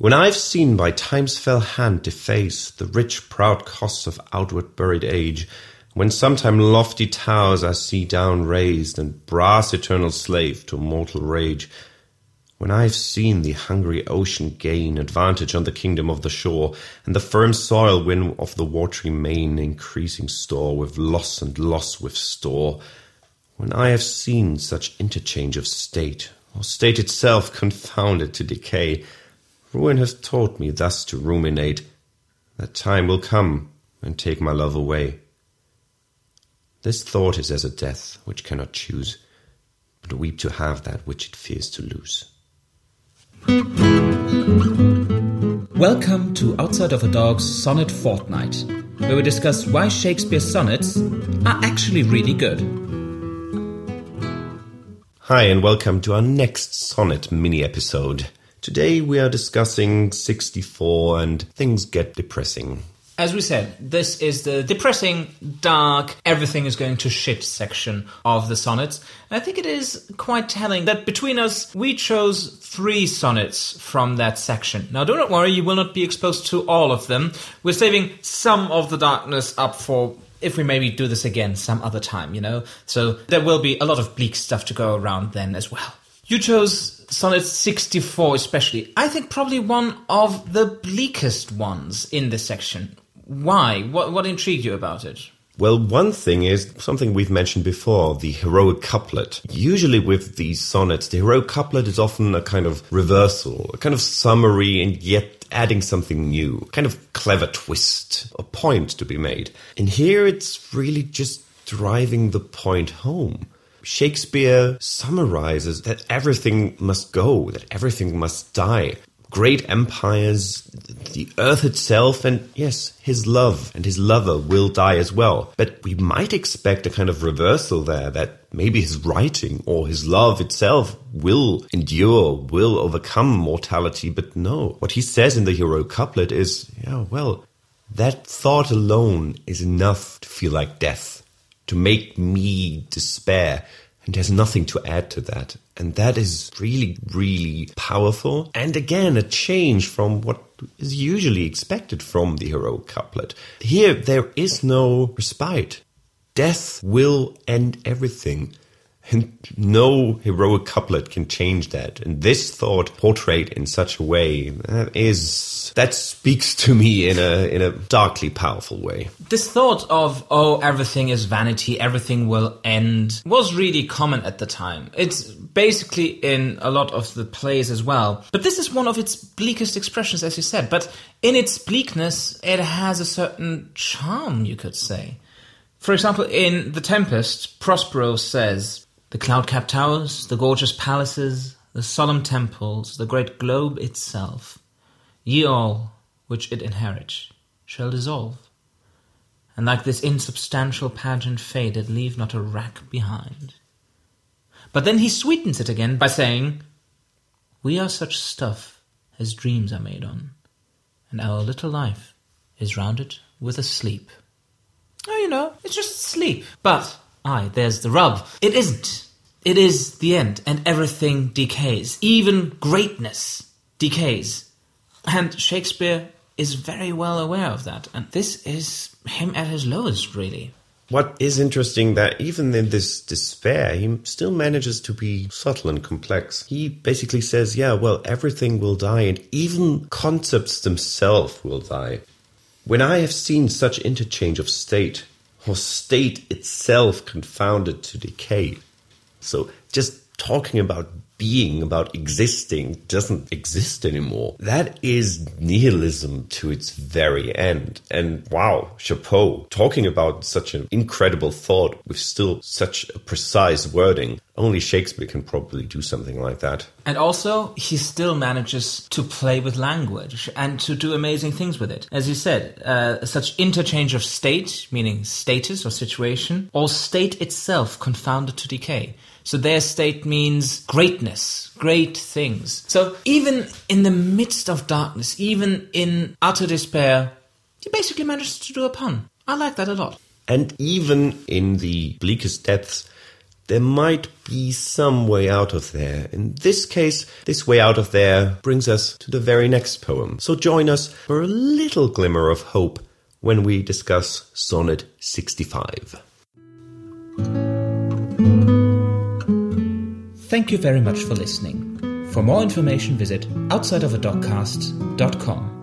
When I've seen by time's fell hand deface the rich proud costs of outward buried age, when sometime lofty towers I see down razed, and brass eternal slave to mortal rage, when I've seen the hungry ocean gain advantage on the kingdom of the shore, and the firm soil win of the watery main increasing store with loss and loss with store, when I have seen such interchange of state, or state itself confounded to decay, Ruin has taught me thus to ruminate, that time will come and take my love away. This thought is as a death which cannot choose, but weep to have that which it fears to lose. Welcome to Outside of a Dog's Sonnet Fortnight, where we discuss why Shakespeare's sonnets are actually really good. Hi, and welcome to our next sonnet mini episode. Today we are discussing 64 and things get depressing. As we said, this is the depressing, dark, everything is going to shit section of the sonnets. And I think it is quite telling that between us, we chose three sonnets from that section. Now, do not worry, you will not be exposed to all of them. We're saving some of the darkness up for if we maybe do this again some other time, you know? So there will be a lot of bleak stuff to go around then as well. You chose Sonnet 64 especially. I think probably one of the bleakest ones in this section. Why? What, what intrigued you about it? Well, one thing is something we've mentioned before the heroic couplet. Usually, with these sonnets, the heroic couplet is often a kind of reversal, a kind of summary, and yet adding something new, kind of clever twist, a point to be made. And here it's really just driving the point home. Shakespeare summarizes that everything must go, that everything must die. Great empires, the earth itself, and yes, his love and his lover will die as well. But we might expect a kind of reversal there that maybe his writing or his love itself will endure, will overcome mortality. But no, what he says in the hero couplet is, yeah, well, that thought alone is enough to feel like death to make me despair. And there's nothing to add to that. And that is really, really powerful. And again, a change from what is usually expected from the heroic couplet. Here, there is no respite. Death will end everything. No heroic couplet can change that. And this thought portrayed in such a way that is that speaks to me in a in a darkly powerful way. This thought of oh everything is vanity, everything will end was really common at the time. It's basically in a lot of the plays as well. But this is one of its bleakest expressions as you said, but in its bleakness it has a certain charm, you could say. For example, in The Tempest, Prospero says, the cloud capped towers, the gorgeous palaces, the solemn temples, the great globe itself, ye all which it inherit, shall dissolve, and like this insubstantial pageant faded, leave not a rack behind. But then he sweetens it again by saying, We are such stuff as dreams are made on, and our little life is rounded with a sleep. Oh, you know, it's just sleep. But Aye, there's the rub. It isn't. It is the end, and everything decays. Even greatness decays. And Shakespeare is very well aware of that. And this is him at his lowest, really. What is interesting that even in this despair, he still manages to be subtle and complex. He basically says, yeah, well, everything will die, and even concepts themselves will die. When I have seen such interchange of state, or state itself confounded to decay. So just talking about being, about existing, doesn't exist anymore. That is nihilism to its very end. And wow, chapeau. Talking about such an incredible thought with still such a precise wording. Only Shakespeare can probably do something like that. And also, he still manages to play with language and to do amazing things with it. As you said, uh, such interchange of state, meaning status or situation, or state itself confounded to decay. So their state means greatness, great things. So even in the midst of darkness, even in utter despair, he basically managed to do a pun. I like that a lot. And even in the bleakest depths, there might be some way out of there. In this case, this way out of there brings us to the very next poem. So join us for a little glimmer of hope when we discuss Sonnet 65. Thank you very much for listening. For more information, visit outsideofadogcast.com.